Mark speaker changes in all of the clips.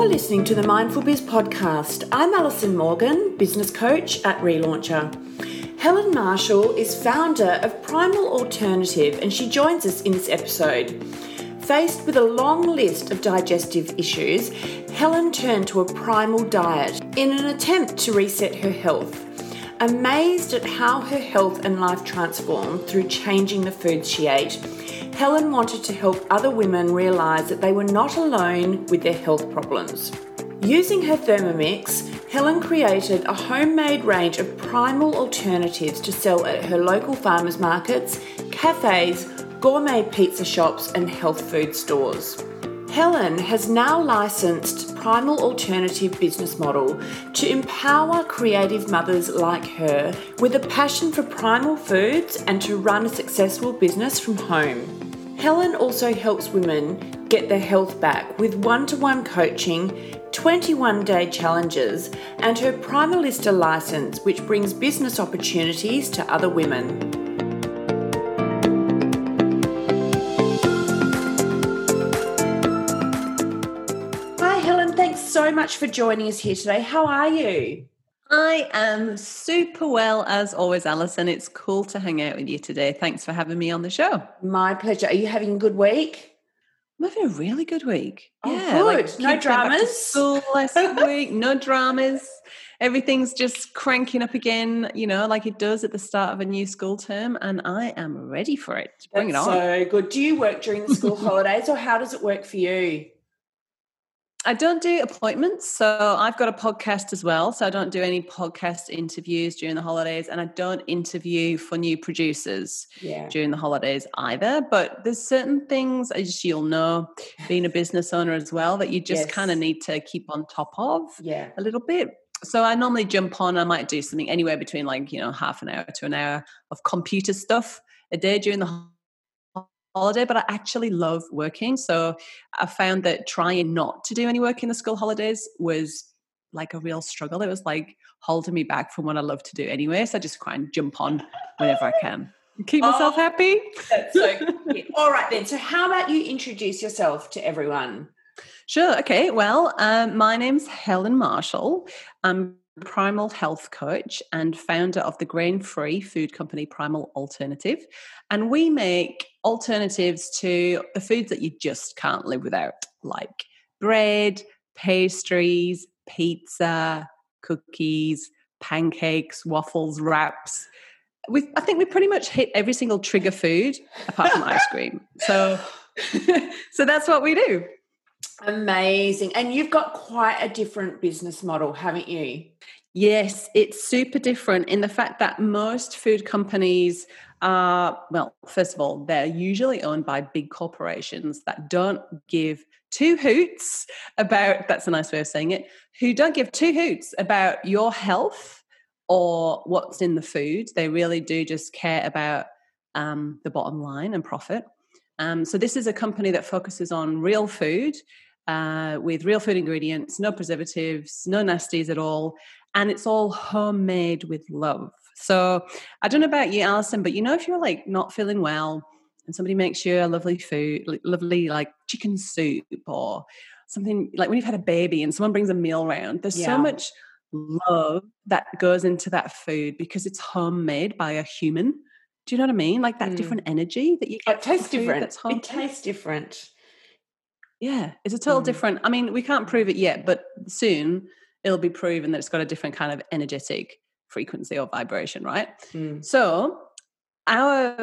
Speaker 1: You're listening to the Mindful Biz podcast. I'm Alison Morgan, business coach at Relauncher. Helen Marshall is founder of Primal Alternative and she joins us in this episode. Faced with a long list of digestive issues, Helen turned to a primal diet in an attempt to reset her health. Amazed at how her health and life transformed through changing the foods she ate, Helen wanted to help other women realise that they were not alone with their health problems. Using her Thermomix, Helen created a homemade range of primal alternatives to sell at her local farmers markets, cafes, gourmet pizza shops, and health food stores. Helen has now licensed Primal Alternative business model to empower creative mothers like her with a passion for primal foods and to run a successful business from home. Helen also helps women get their health back with one to one coaching, 21 day challenges, and her Primalista license, which brings business opportunities to other women. Hi, Helen. Thanks so much for joining us here today. How are you?
Speaker 2: I am super well as always, Alison. It's cool to hang out with you today. Thanks for having me on the show.
Speaker 1: My pleasure. Are you having a good week?
Speaker 2: I'm having a really good week.
Speaker 1: Oh, yeah, good. Like no dramas.
Speaker 2: School last week, no dramas. Everything's just cranking up again, you know, like it does at the start of a new school term, and I am ready for it. Bring
Speaker 1: That's
Speaker 2: it
Speaker 1: on. So good. Do you work during the school holidays, or how does it work for you?
Speaker 2: I don't do appointments. So I've got a podcast as well. So I don't do any podcast interviews during the holidays and I don't interview for new producers yeah. during the holidays either. But there's certain things, as you'll know, being a business owner as well, that you just yes. kind of need to keep on top of
Speaker 1: yeah.
Speaker 2: a little bit. So I normally jump on, I might do something anywhere between like, you know, half an hour to an hour of computer stuff a day during the holiday, but I actually love working. So I found that trying not to do any work in the school holidays was like a real struggle. It was like holding me back from what I love to do anyway. So I just try and jump on whenever I can. Keep myself oh, happy.
Speaker 1: so All right then. So how about you introduce yourself to everyone?
Speaker 2: Sure. Okay. Well, um, my name's Helen Marshall. I'm primal health coach and founder of the grain free food company Primal Alternative. And we make alternatives to the foods that you just can't live without, like bread, pastries, pizza, cookies, pancakes, waffles, wraps. we I think we pretty much hit every single trigger food apart from ice cream. So, so that's what we do.
Speaker 1: Amazing. And you've got quite a different business model, haven't you?
Speaker 2: Yes, it's super different in the fact that most food companies are, well, first of all, they're usually owned by big corporations that don't give two hoots about, that's a nice way of saying it, who don't give two hoots about your health or what's in the food. They really do just care about um, the bottom line and profit. Um, so, this is a company that focuses on real food uh, with real food ingredients, no preservatives, no nasties at all. And it's all homemade with love. So I don't know about you, Alison, but you know, if you're like not feeling well and somebody makes you a lovely food, lovely like chicken soup or something like when you've had a baby and someone brings a meal around, there's yeah. so much love that goes into that food because it's homemade by a human. Do you know what I mean? Like that mm. different energy that you get.
Speaker 1: It tastes different. It tastes different.
Speaker 2: Yeah, it's a total mm. different. I mean, we can't prove it yet, but soon it'll be proven that it's got a different kind of energetic frequency or vibration, right? Mm. So our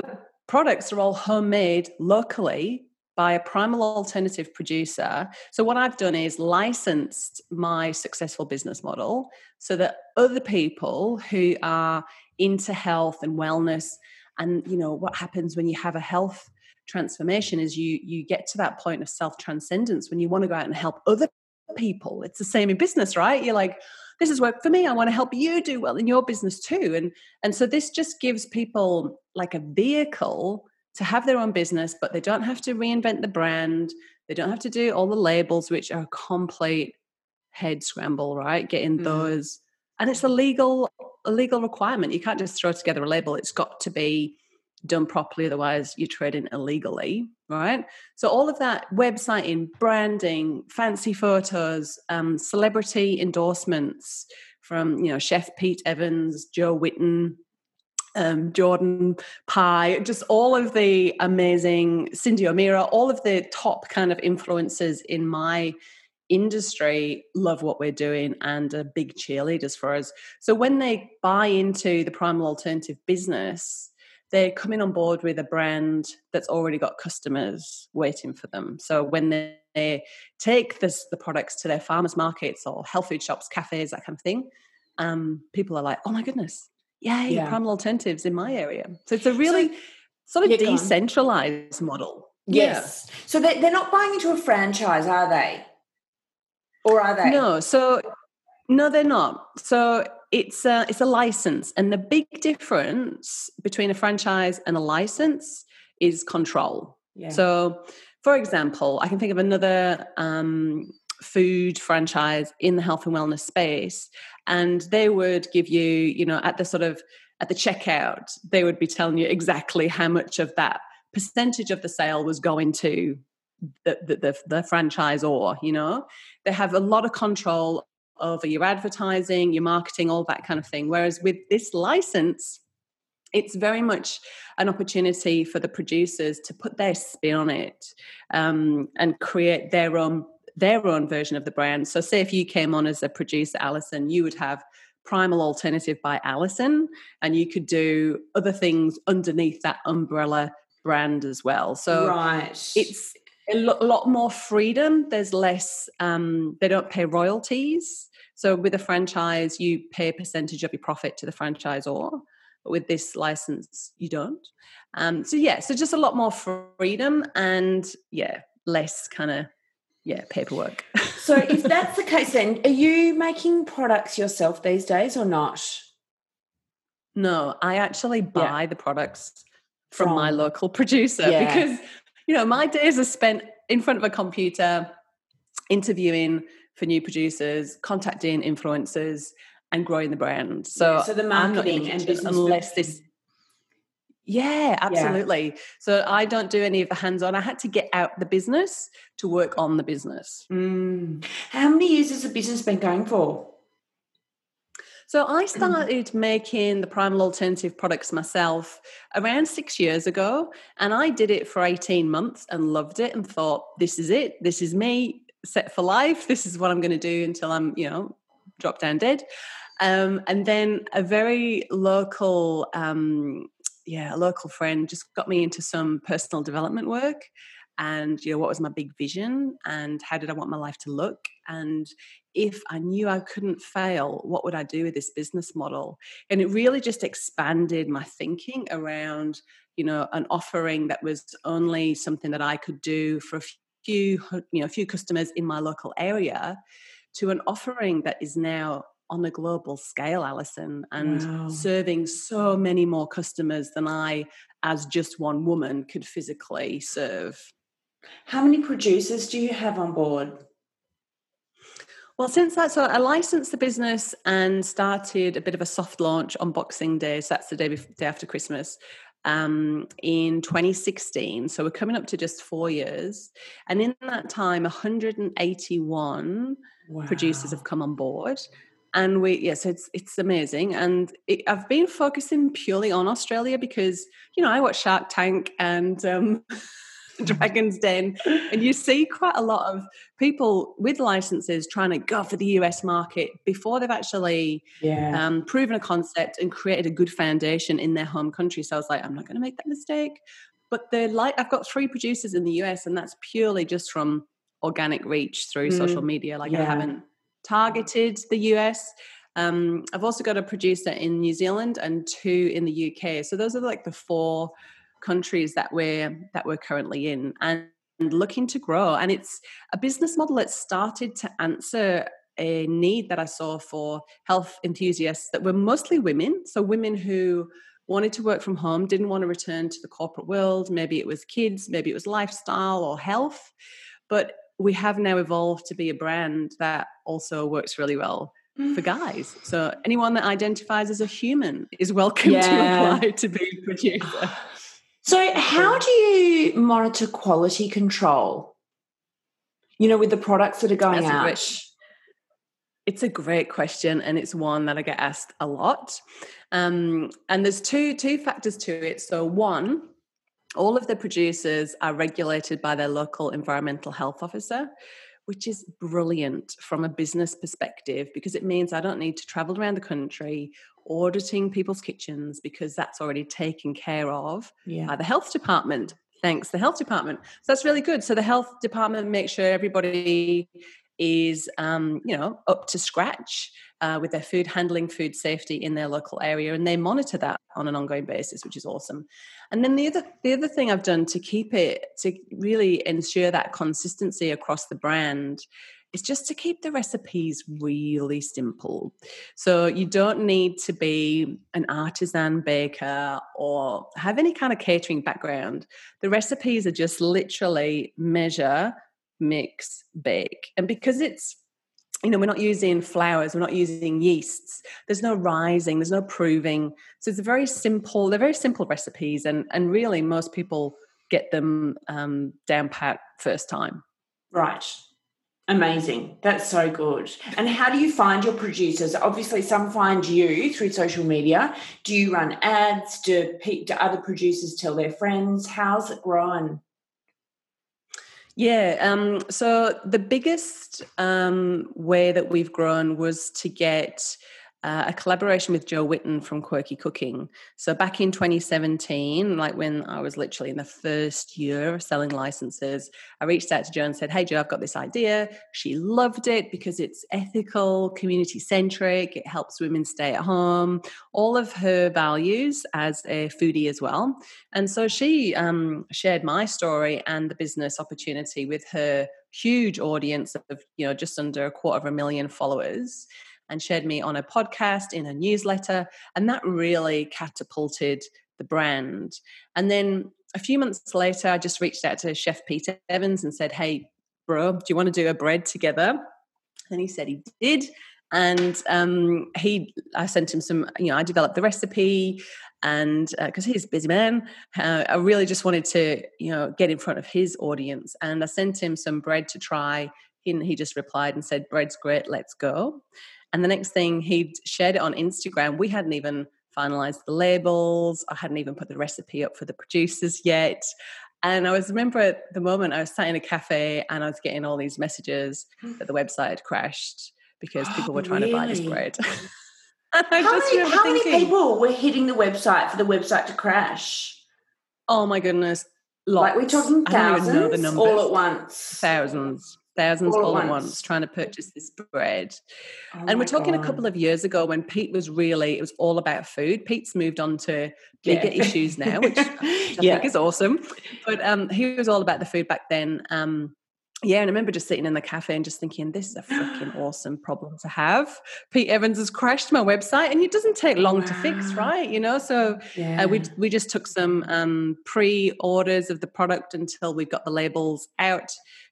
Speaker 2: products are all homemade locally by a primal alternative producer. So what I've done is licensed my successful business model so that other people who are into health and wellness and you know what happens when you have a health transformation is you you get to that point of self transcendence when you want to go out and help other people. It's the same in business right? You're like this has worked for me i want to help you do well in your business too. And and so this just gives people like a vehicle to have their own business but they don't have to reinvent the brand. They don't have to do all the labels which are a complete head scramble right? Getting mm. those. And it's a legal a legal requirement. You can't just throw together a label. It's got to be done properly. Otherwise, you're trading illegally, right? So all of that websiting, branding, fancy photos, um, celebrity endorsements from you know Chef Pete Evans, Jo Whitton, um, Jordan Pie, just all of the amazing Cindy O'Meara, all of the top kind of influencers in my industry love what we're doing and are big cheerleaders for us. So when they buy into the primal alternative business, they're coming on board with a brand that's already got customers waiting for them. So when they take this, the products to their farmers markets or health food shops, cafes, that kind of thing, um, people are like, "Oh my goodness, yay, yeah. primal alternatives in my area." So it's a really so, sort of decentralized model.
Speaker 1: Yes. Yeah. So they, they're not buying into a franchise, are they? Or are they?
Speaker 2: No. So no, they're not. So it's a, it's a license, and the big difference between a franchise and a license is control. Yeah. So, for example, I can think of another um, food franchise in the health and wellness space, and they would give you, you know, at the sort of at the checkout, they would be telling you exactly how much of that percentage of the sale was going to the, the, the, the franchisor, you know, they have a lot of control over your advertising, your marketing, all that kind of thing. Whereas with this license, it's very much an opportunity for the producers to put their spin on it um, and create their own their own version of the brand. So, say if you came on as a producer, Alison, you would have Primal Alternative by Alison, and you could do other things underneath that umbrella brand as well. So,
Speaker 1: right.
Speaker 2: it's a lot more freedom. There's less, um, they don't pay royalties. So with a franchise, you pay a percentage of your profit to the franchisor. But with this license, you don't. Um, so yeah, so just a lot more freedom and yeah, less kind of yeah paperwork.
Speaker 1: so if that's the case, then are you making products yourself these days or not?
Speaker 2: No, I actually buy yeah. the products from, from, my local producer yeah. because you know, my days are spent in front of a computer interviewing for new producers, contacting influencers, and growing the brand. So,
Speaker 1: yeah, so the marketing and business
Speaker 2: unless this. Yeah, absolutely. Yeah. So I don't do any of the hands-on. I had to get out the business to work on the business.
Speaker 1: Mm. How many years has the business been going for?
Speaker 2: So I started making the primal alternative products myself around six years ago, and I did it for 18 months and loved it and thought, this is it, this is me, set for life, this is what I'm going to do until I'm, you know, drop down dead. Um, and then a very local, um, yeah, a local friend just got me into some personal development work and you know what was my big vision and how did i want my life to look and if I knew I couldn't fail, what would I do with this business model? And it really just expanded my thinking around, you know, an offering that was only something that I could do for a few, you know, a few customers in my local area to an offering that is now on a global scale, Alison, and wow. serving so many more customers than I, as just one woman, could physically serve.
Speaker 1: How many producers do you have on board?
Speaker 2: Well, since that, so I licensed the business and started a bit of a soft launch on Boxing Day. So that's the day, before, day after Christmas um, in 2016. So we're coming up to just four years. And in that time, 181 wow. producers have come on board. And we, yes, it's it's amazing. And it, I've been focusing purely on Australia because you know I watch Shark Tank and um, Dragon's Den, and you see quite a lot of people with licenses trying to go for the US market before they've actually yeah. um, proven a concept and created a good foundation in their home country. So I was like, I'm not going to make that mistake. But the like, I've got three producers in the US, and that's purely just from organic reach through mm, social media. Like yeah. I haven't targeted the US. Um, I've also got a producer in New Zealand and two in the UK. So those are like the four countries that we're that we're currently in and looking to grow and it's a business model that started to answer a need that I saw for health enthusiasts that were mostly women so women who wanted to work from home didn't want to return to the corporate world maybe it was kids maybe it was lifestyle or health but we have now evolved to be a brand that also works really well mm. for guys. So anyone that identifies as a human is welcome yeah. to apply to be a producer.
Speaker 1: So, how do you monitor quality control? You know, with the products that are going
Speaker 2: That's
Speaker 1: out.
Speaker 2: great- it's a great question, and it's one that I get asked a lot. Um, and there's two two factors to it. So one, all of the producers are regulated by their local environmental health officer, which is brilliant from a business perspective because it means I don't need to travel around the country auditing people's kitchens because that's already taken care of
Speaker 1: Yeah.
Speaker 2: by the health department. Thanks, the health department. So that's really good. So the health department makes sure everybody is, um, you know, up to scratch uh, with their food handling, food safety in their local area, and they monitor that on an ongoing basis, which is awesome. And then the other the other thing I've done to keep it to really ensure that consistency across the brand is just to keep the recipes really simple. So you don't need to be an artisan baker or have any kind of catering background. The recipes are just literally measure, mix, bake. And because it's you know, we're not using flours, we're not using yeasts. There's no rising, there's no proving. So it's a very simple, they're very simple recipes, and and really most people get them um, down pat first time.
Speaker 1: Right. Amazing. That's so good. And how do you find your producers? Obviously, some find you through social media. Do you run ads? Do, do other producers tell their friends? How's it grown?
Speaker 2: Yeah. Um, so the biggest um, way that we've grown was to get uh, a collaboration with Jo Whitton from Quirky Cooking. So back in 2017, like when I was literally in the first year of selling licenses, I reached out to Jo and said, Hey, Joe, I've got this idea. She loved it because it's ethical, community centric, it helps women stay at home, all of her values as a foodie as well. And so she um, shared my story and the business opportunity with her huge audience of, you know, just under a quarter of a million followers and shared me on a podcast in a newsletter and that really catapulted the brand. And then a few months later i just reached out to chef peter evans and said hey bro do you want to do a bread together? And he said he did and um, he i sent him some you know i developed the recipe and because uh, he's a busy man uh, i really just wanted to you know get in front of his audience and i sent him some bread to try. And he just replied and said bread's great let's go and the next thing he'd shared it on Instagram. We hadn't even finalized the labels. I hadn't even put the recipe up for the producers yet. And I was remember at the moment I was sat in a cafe and I was getting all these messages that the website had crashed because people were trying
Speaker 1: really?
Speaker 2: to buy this bread. I
Speaker 1: How,
Speaker 2: just
Speaker 1: many, how many people were hitting the website for the website to crash?
Speaker 2: oh my goodness, lots.
Speaker 1: Like we're talking
Speaker 2: I don't even know the
Speaker 1: thousands all at once.
Speaker 2: thousands, thousands
Speaker 1: All
Speaker 2: all,
Speaker 1: at once.
Speaker 2: once trying to purchase this bread.
Speaker 1: Oh
Speaker 2: and we're talking a couple of years ago when Pete was really, it was all about food. Pete's moved on to bigger
Speaker 1: Yeah.
Speaker 2: issues now, which I
Speaker 1: yeah.
Speaker 2: think is awesome. But um, he was all about the food back then. Um, yeah, and I remember just sitting in the cafe and just thinking, this is a freaking awesome problem to have. Pete Evans has crashed my website, and it doesn't take long to fix, right? You know, so
Speaker 1: yeah.
Speaker 2: uh, we we just took some um, pre-orders of the product until we got the labels out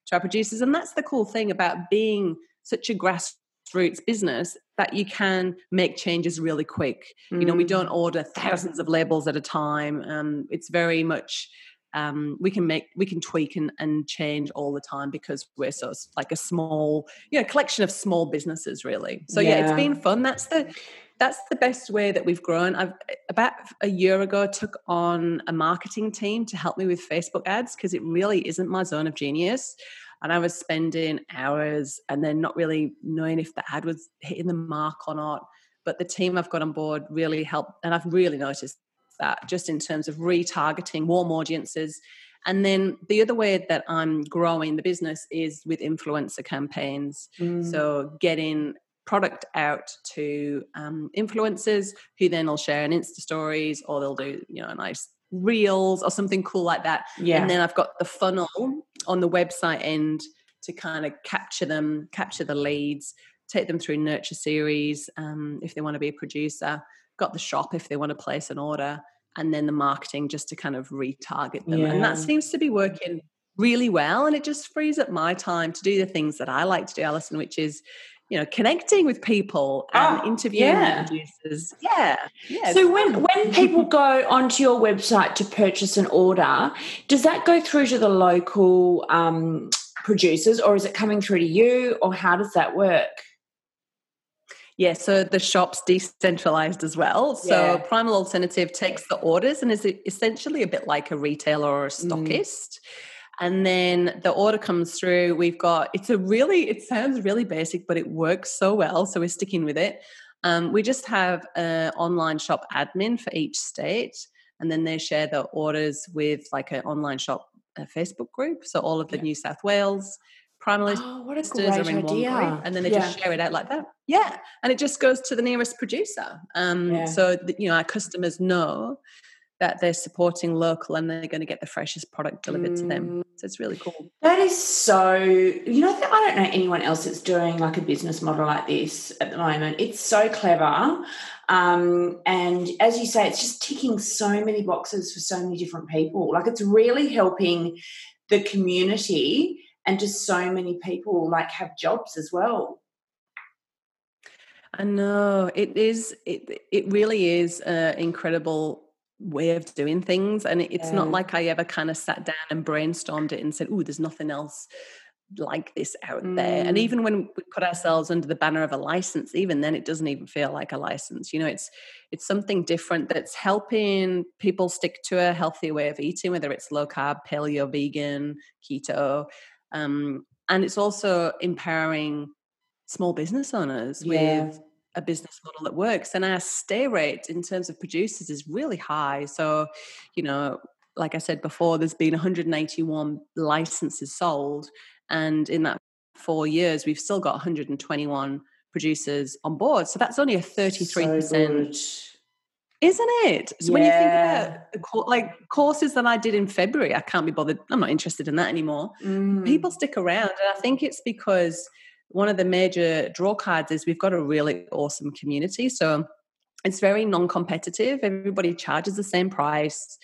Speaker 2: to our producers, and that's the cool thing about being such a grassroots business that you can make changes really quick. You know, we
Speaker 1: Mm.
Speaker 2: don't order thousands of labels at a time. Um, it's very much um, we can make we can tweak and, and change all the time because we're so like a small you know collection of small businesses really. So yeah, it's been fun. That's the that's the best way that we've grown. I've about a year ago took on a marketing team to help me with facebook ads because it really isn't my zone of genius. And i was spending hours and then not really knowing if the ad was hitting the mark or not. But the team i've got on board really helped and i've really noticed that just in terms of retargeting warm audiences and then the other way that i'm growing the business is with influencer campaigns
Speaker 1: Mm.
Speaker 2: so getting product out to um, influencers who then will share in Insta stories or they'll do, you know, nice reels or something cool like that.
Speaker 1: yeah.
Speaker 2: And then I've got the funnel on the website end to kind of capture them, capture the leads, take them through nurture series um, if they want to be a producer, got the shop if they want to place an order, and then the marketing just to kind of retarget them. And that seems to be working really well. And it just frees up my time to do the things that I like to do, Alison, which is you know connecting with people and oh, interviewing yeah. producers yeah yeah
Speaker 1: so when when people go onto your website to purchase an order does that go through to the local um, producers or is it coming through to you or how does that work
Speaker 2: yeah, so the shop's decentralized as well. So yeah. Primal Alternative takes the orders and is essentially a bit like a retailer or a mm. stockist. Mm. And then the order comes through. We've got, it's a really, it sounds really basic, but it works so well. So we're sticking with it. Um, we just have an online shop admin for each state. And then they share the orders with like an online shop Facebook group. So all of the yeah. New South Wales primalists
Speaker 1: oh, what a great idea. Group,
Speaker 2: and then they yeah. just share it out like that. Yeah, and it just goes to the nearest producer. Um, yeah. So that, you know our customers know that they're supporting local and they're going to get the freshest product delivered mm. to them. Mm. So it's really cool.
Speaker 1: That is so, you know, I don't know anyone else that's doing like a business model like this at the moment. It's so clever. Um, and as you say, it's just ticking so many boxes for so many different people. Like it's really helping the community and just so many people like have jobs as well.
Speaker 2: I know it is. It it really is an incredible way of doing things, and it's yeah. not like I ever kind of sat down and brainstormed it and said, "Oh, there's nothing else like this out mm. there." And mm. even when we put ourselves under the banner of a license, even then, it doesn't even feel like a license. You know, it's it's something different that's helping people stick to a healthy way of eating, whether it's low carb, paleo, vegan, keto um, and it's also empowering small business owners yeah. with a business model that works. And our stay rate in terms of producers is really high. So, you know, like I said before, there's been 181 licenses sold. And in that four years, we've still got 121 producers on board. So that's only a 33% so isn't it? So yeah. when you think about like courses that I did in February, I can't be bothered. I'm not interested in that anymore. Mm. People stick around, and I think it's because one of the major draw cards is we've got a really awesome community. So it's very non-competitive. Everybody charges the same price.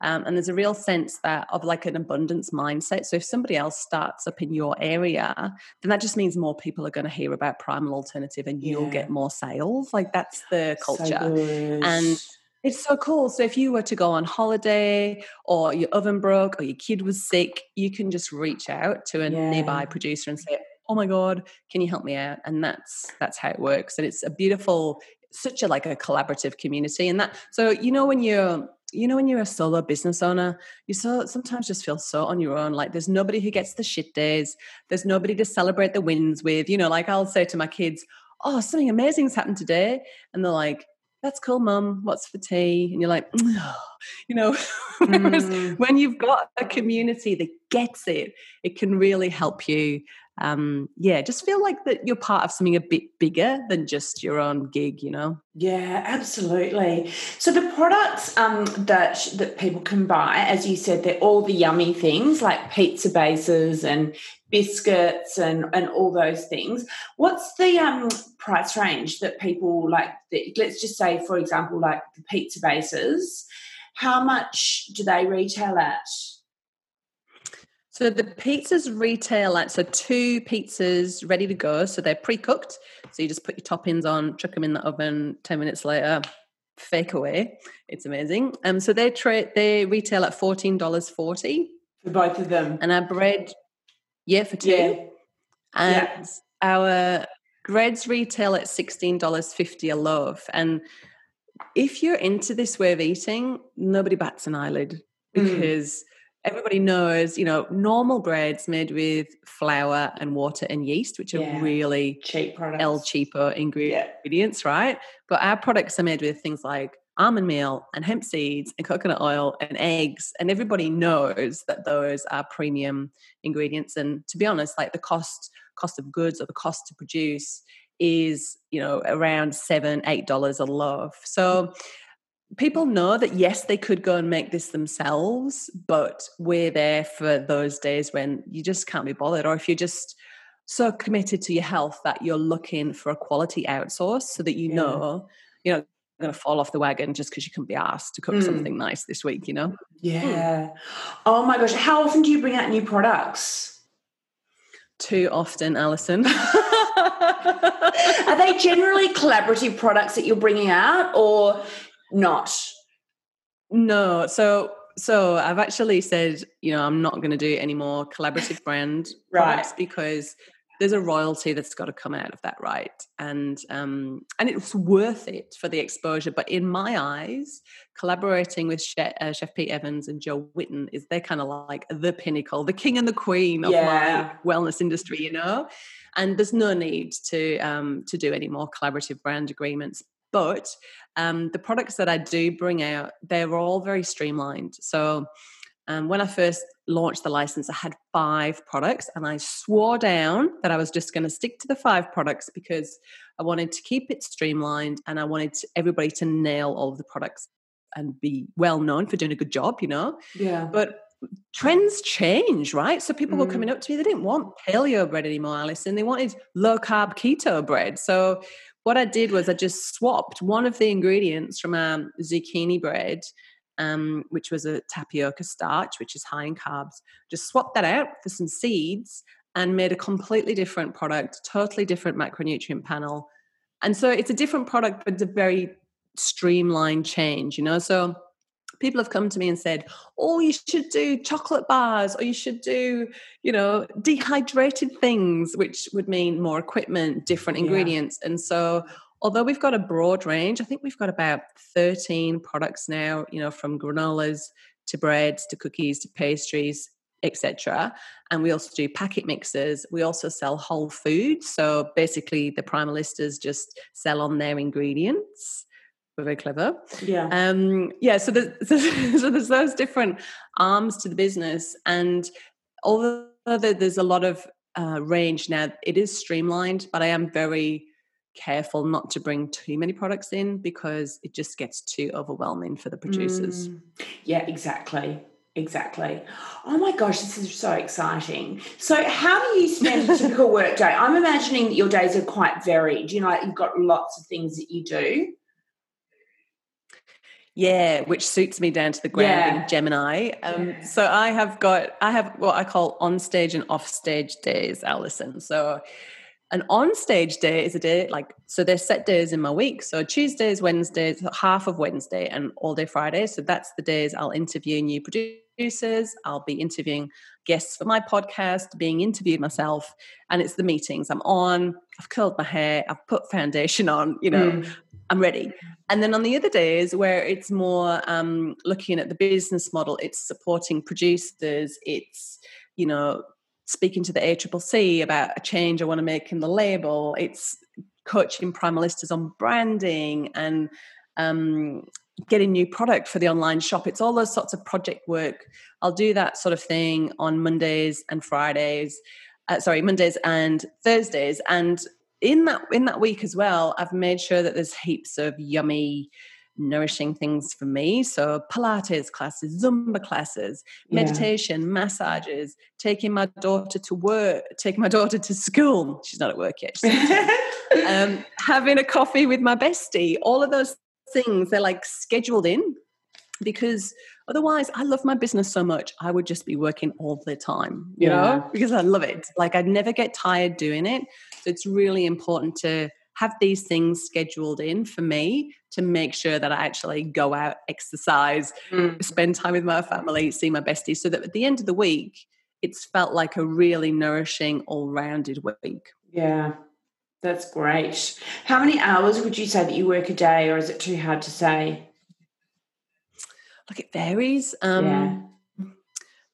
Speaker 2: Um, and there's a real sense that of like an abundance mindset. So if somebody else starts up in your area, then that just means more people are going to hear about primal alternative and you'll get more sales. Like that's the culture. So and it's so cool. So if you were to go on holiday or your oven broke or your kid was sick, you can just reach out to a yeah. nearby producer and say, "Oh my god, can you help me out?" And that's that's how it works. And it's a beautiful such a like a collaborative community and that so you know when you're you know when you're a solo business owner you so sometimes just feel so on your own like there's nobody who gets the shit days there's nobody to celebrate the wins with you know like i'll say to my kids oh something amazing's happened today and they're like that's cool mum what's for tea and you're like oh, you know mm. when you've got a community that gets it it can really help you um, yeah, just feel like that you're part of something a bit bigger than just your own gig, you know?
Speaker 1: Yeah, absolutely. So the products um, that that people can buy, as you said, they're all the yummy things like pizza bases and biscuits and and all those things. What's the um, price range that people like? Let's just say, for example, like the pizza bases. How much do they retail at?
Speaker 2: So the pizzas retail at so two pizzas ready to go. So they're pre-cooked. So you just put your toppings on, chuck them in the oven. Ten minutes later, fake away. It's amazing. Um, so they tra- they retail at fourteen dollars forty
Speaker 1: for both of them,
Speaker 2: and our bread, yeah, for two. Yeah. And yeah. our breads retail at sixteen dollars fifty a loaf. And if you're into this way of eating, nobody bats an eyelid mm. because. Mm everybody knows, you know, normal breads made with flour and water and yeast, which are really
Speaker 1: cheap products.
Speaker 2: El cheaper ingredients, yeah. right? But our products are made with things like almond meal and hemp seeds and coconut oil and eggs. And everybody knows that those are premium ingredients. And to be honest, like the cost cost of goods or the cost to produce is, you know, around seven, eight dollars a loaf. So people know that yes they could go and make this themselves but we're there for those days when you just can't be bothered or if you're just so committed to your health that you're looking for a quality outsource so that you yeah. know you know going to fall off the wagon just because you couldn't be asked to cook mm. something nice this week you know
Speaker 1: yeah mm. oh my gosh how often do you bring out new products
Speaker 2: too often alison
Speaker 1: Are they generally collaborative products that you're bringing out or not?
Speaker 2: No. So so I've actually said, you know, I'm not going to do any more collaborative brand
Speaker 1: Right.
Speaker 2: because there's a royalty that's got to come out of that, right? And um, and it's worth it for the exposure. But in my eyes, collaborating with Chef, uh, Chef Pete Evans and Jo Whitton is they're kind of like the pinnacle, the king and the queen of
Speaker 1: Yeah.
Speaker 2: my wellness industry, you know. And there's no need to um, to do any more collaborative brand agreements. But um, the products that I do bring out, they're all very streamlined. So um, when I first launched the license, I had five products, and I swore down that I was just going to stick to the five products because I wanted to keep it streamlined, and I wanted to, everybody to nail all of the products and be well known for doing a good job, you know.
Speaker 1: Yeah.
Speaker 2: But trends change, right? So people were
Speaker 1: Mm.
Speaker 2: coming up to me, they didn't want paleo bread anymore, Alison. They wanted low carb keto bread. So what I did was I just swapped one of the ingredients from um, zucchini bread, um, which was a tapioca starch, which is high in carbs. Just swapped that out for some seeds and made a completely different product, totally different macronutrient panel. And so it's a different product, but it's a very streamlined change, you know? So people have come to me and said, oh, you should do chocolate bars or you should do, you know, dehydrated things, which would mean more equipment, different
Speaker 1: Yeah.
Speaker 2: ingredients. And so, although we've got a broad range, I think we've got about 13 products now, you know, from granolas to breads to cookies to pastries, etc. And we also do packet mixes. We also sell whole foods. So basically, the primalistas just sell on their ingredients. We're very clever.
Speaker 1: Yeah.
Speaker 2: Um, yeah, so there's, so there's those different arms to the business, and although there's a lot of uh, range now, it is streamlined. But I am very careful not to bring too many products in because it just gets too overwhelming for the producers.
Speaker 1: Mm. Yeah, exactly. Exactly. Oh my gosh, this is so exciting. So, how do you spend a typical work day? I'm imagining that your days are quite varied. You know, you've got lots of things that you do.
Speaker 2: Yeah, which suits me down to the ground
Speaker 1: Yeah.
Speaker 2: in Gemini. Um,
Speaker 1: Yeah.
Speaker 2: So I have got, I have what I call on stage and off stage days, Alison. So an on stage day is a day like, so there's set days in my week. So Tuesdays, Wednesdays, half of Wednesday, and all day Friday. So that's the days I'll interview new producers. I'll be interviewing guests for my podcast, being interviewed myself, and it's the meetings. I'm on, I've curled my hair, I've put foundation on, you know,
Speaker 1: Mm.
Speaker 2: I'm ready. And then on the other days where it's more um, looking at the business model, it's supporting producers, it's, you know, speaking to the ACCC about a change I want to make in the label, it's coaching primalistas on branding and um, getting new product for the online shop. It's all those sorts of project work. I'll do that sort of thing on Mondays and Fridays. Uh, sorry, Mondays and Thursdays, and in that in that week as well, I've made sure that there's heaps of yummy, nourishing things for me. So Pilates classes, Zumba classes,
Speaker 1: Yeah.
Speaker 2: meditation, massages, taking my daughter to work, taking my daughter to school. She's not at work yet. Um, having a coffee with my bestie. All of those things they're like scheduled in because otherwise I love my business so much I would just be working all the time, you
Speaker 1: Yeah.
Speaker 2: know, because I love it. Like I'd never get tired doing it. So it's really important to have these things scheduled in for me to make sure that I actually go out, exercise,
Speaker 1: Mm.
Speaker 2: spend time with my family, see my besties, so that at the end of the week, it's felt like a really nourishing, all rounded week.
Speaker 1: Yeah, that's great. How many hours would you say that you work a day, or is it too hard to say?
Speaker 2: Look, it varies. Um,
Speaker 1: yeah.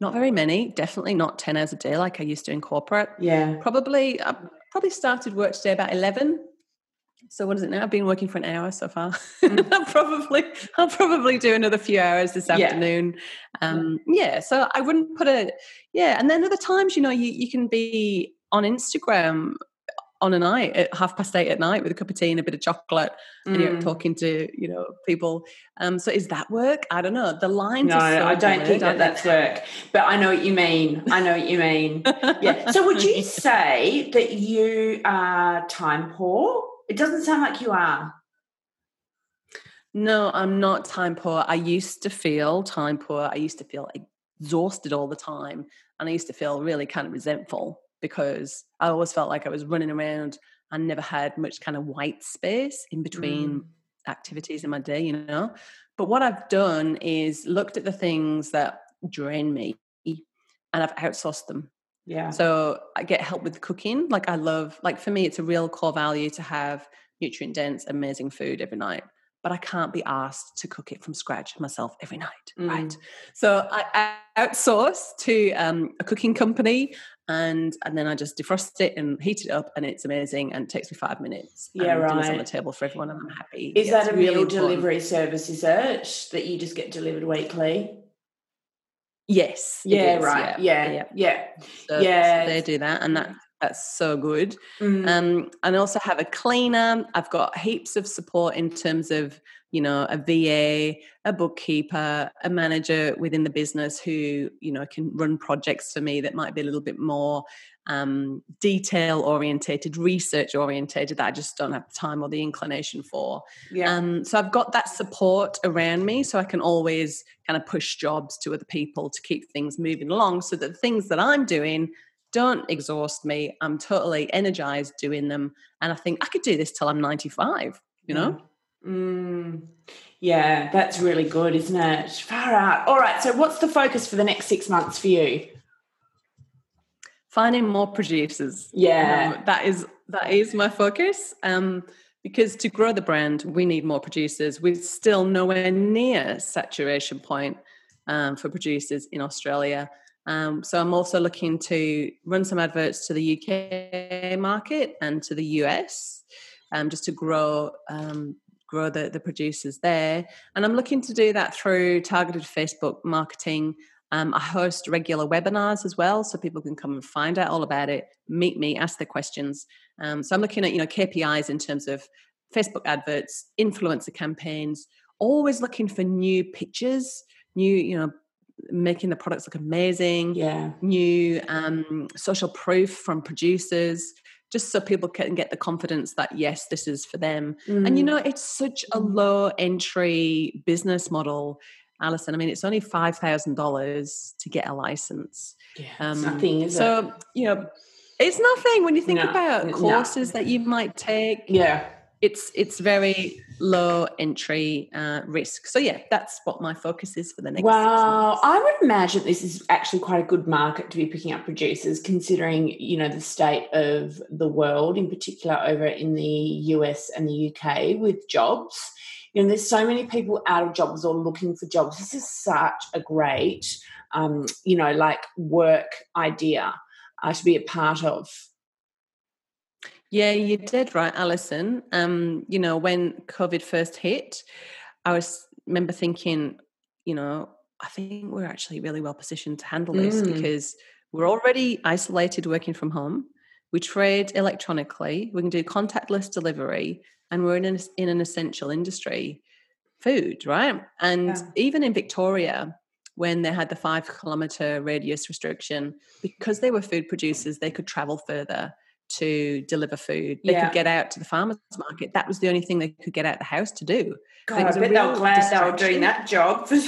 Speaker 2: Not very many. Definitely not ten hours a day like I used to in corporate.
Speaker 1: Yeah.
Speaker 2: Probably, I probably started work today about eleven. So what is it now? I've been working for an hour so far. I'll probably, I'll probably do another few hours this
Speaker 1: Mm. Yeah.
Speaker 2: afternoon. Um, yeah. So I wouldn't put a yeah. And then other times, you know, you you can be on Instagram on a night at half past eight at night with a cup of tea and a bit of chocolate and you're
Speaker 1: Mm.
Speaker 2: talking to you know people um so is that work i don't know the lines
Speaker 1: No,
Speaker 2: are so
Speaker 1: I don't think that that's work. But I know what you mean. I know what you mean. Yeah. So would you say that you are time poor? It doesn't sound like you are.
Speaker 2: no i'm not time poor i used to feel time poor i used to feel exhausted all the time and i used to feel really kind of resentful because i always felt like i was running around I never had much kind of white space in between mm. activities in my day, you know. But what I've done is looked at the things that drain me and I've outsourced them.
Speaker 1: Yeah.
Speaker 2: So I get help with cooking. Like I love, like for me, it's a real core value to have nutrient dense, amazing food every night. But I can't be asked to cook it from scratch myself every night, mm. right? So I outsource to um, a cooking company, and and then I just defrost it and heat it up, and it's amazing. And it takes me five minutes.
Speaker 1: Yeah, right.
Speaker 2: Dinner's on the table for everyone, and I'm happy.
Speaker 1: Is yeah, that a really meal delivery service? Is it that you just get delivered weekly?
Speaker 2: Yes.
Speaker 1: Yeah, right. Yeah. Yeah. Yeah.
Speaker 2: So,
Speaker 1: yeah.
Speaker 2: So they do that and that that's so good. Mm. Um, and I also have a cleaner. I've got heaps of support in terms of, you know, a VA, a bookkeeper, a manager within the business who, you know, can run projects for me that might be a little bit more um, detail orientated, research orientated that I just don't have the time or the inclination for. Yeah. Um, so I've got that support around me so I can always kind of push jobs to other people to keep things moving along so that the things that I'm doing don't exhaust me. I'm totally energized doing them. And I think I could do this till I'm 95, you know?
Speaker 1: Mm. Yeah, that's really good, isn't it? Far out. All right. So, what's the focus for the next six months for you?
Speaker 2: finding more producers.
Speaker 1: Yeah,
Speaker 2: um, that is that is my focus. Um, because to grow the brand, we need more producers. We're still nowhere near saturation point um, for producers in Australia. Um, so I'm also looking to run some adverts to the UK market and to the US, um, just to grow um, grow the, the producers there. And I'm looking to do that through targeted Facebook marketing um, I host regular webinars as well, so people can come and find out all about it, meet me, ask their questions. Um, so I'm looking at you know KPIs in terms of Facebook adverts, influencer campaigns, always looking for new pictures, new you know making the products look amazing,
Speaker 1: yeah,
Speaker 2: new um, social proof from producers. Just so people can get the confidence that yes, this is for them. Mm. And you mm. know, it's such a low entry business model Alison, I mean, it's only five thousand dollars to get a license.
Speaker 1: Yeah, um, nothing, is
Speaker 2: so, it? you know, it's nothing when you think no, about courses that you might take.
Speaker 1: Yeah,
Speaker 2: it's it's very low entry uh, risk. So yeah, that's what my focus is for the next.
Speaker 1: Wow, I would imagine this is actually quite a good market to be picking up producers, considering you know the state of the world, in particular over in the US and the UK with jobs you know, there's so many people out of jobs or looking for jobs. This is such a great, um, you know, like work idea uh, to be a part of.
Speaker 2: Yeah, you did right, Alison. Um, you know, when COVID first hit, I was remember thinking, you know, I think we're actually really well positioned to handle this mm. because we're already isolated working from home. We trade electronically. We can do contactless delivery and we're in an, in an essential industry, food, right? And yeah. even in Victoria, when they had the five kilometer radius restriction, because they were food producers, they could travel further to deliver food. They yeah. could get out to the farmers market. That was the only thing they could get out the house to do.
Speaker 1: God, I bet they were glad they were doing that job.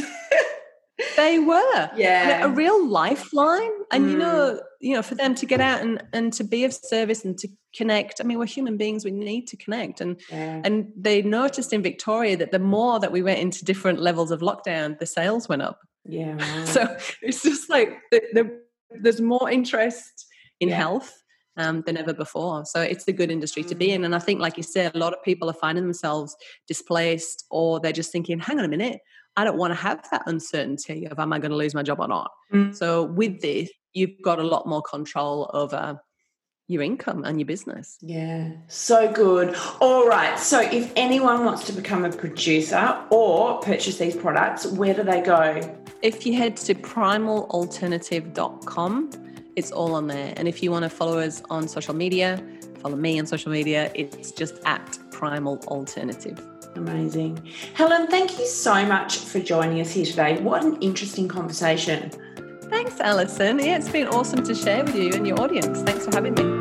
Speaker 2: They were.
Speaker 1: Yeah.
Speaker 2: A real lifeline. And mm. you know, you know, for them to get out and, and to be of service and to connect. I mean, we're human beings, we need to connect. And yeah. and they noticed in Victoria that the more that we went into different levels of lockdown, the sales went up.
Speaker 1: Yeah. Wow.
Speaker 2: So it's just like the, the, there's more interest in yeah. health um, than ever before. So it's a good industry to be in. Mm. And I think, like you said, a lot of people are finding themselves displaced or they're just thinking, hang on a minute, I don't want to have that uncertainty of am I going to lose my job or not. Mm. So with this, you've got a lot more control over your income and your business.
Speaker 1: Yeah, so good. All right. So if anyone wants to become a producer or purchase these products, where do they go?
Speaker 2: If you head to primalalternative.com, it's all on there. And if you want to follow us on social media, follow me on social media, it's just at Primal Alternative.
Speaker 1: Amazing. Helen, thank you so much for joining us here today. What an interesting conversation.
Speaker 2: Thanks, Alison. Yeah, it's been awesome to share with you and your audience. Thanks for having me.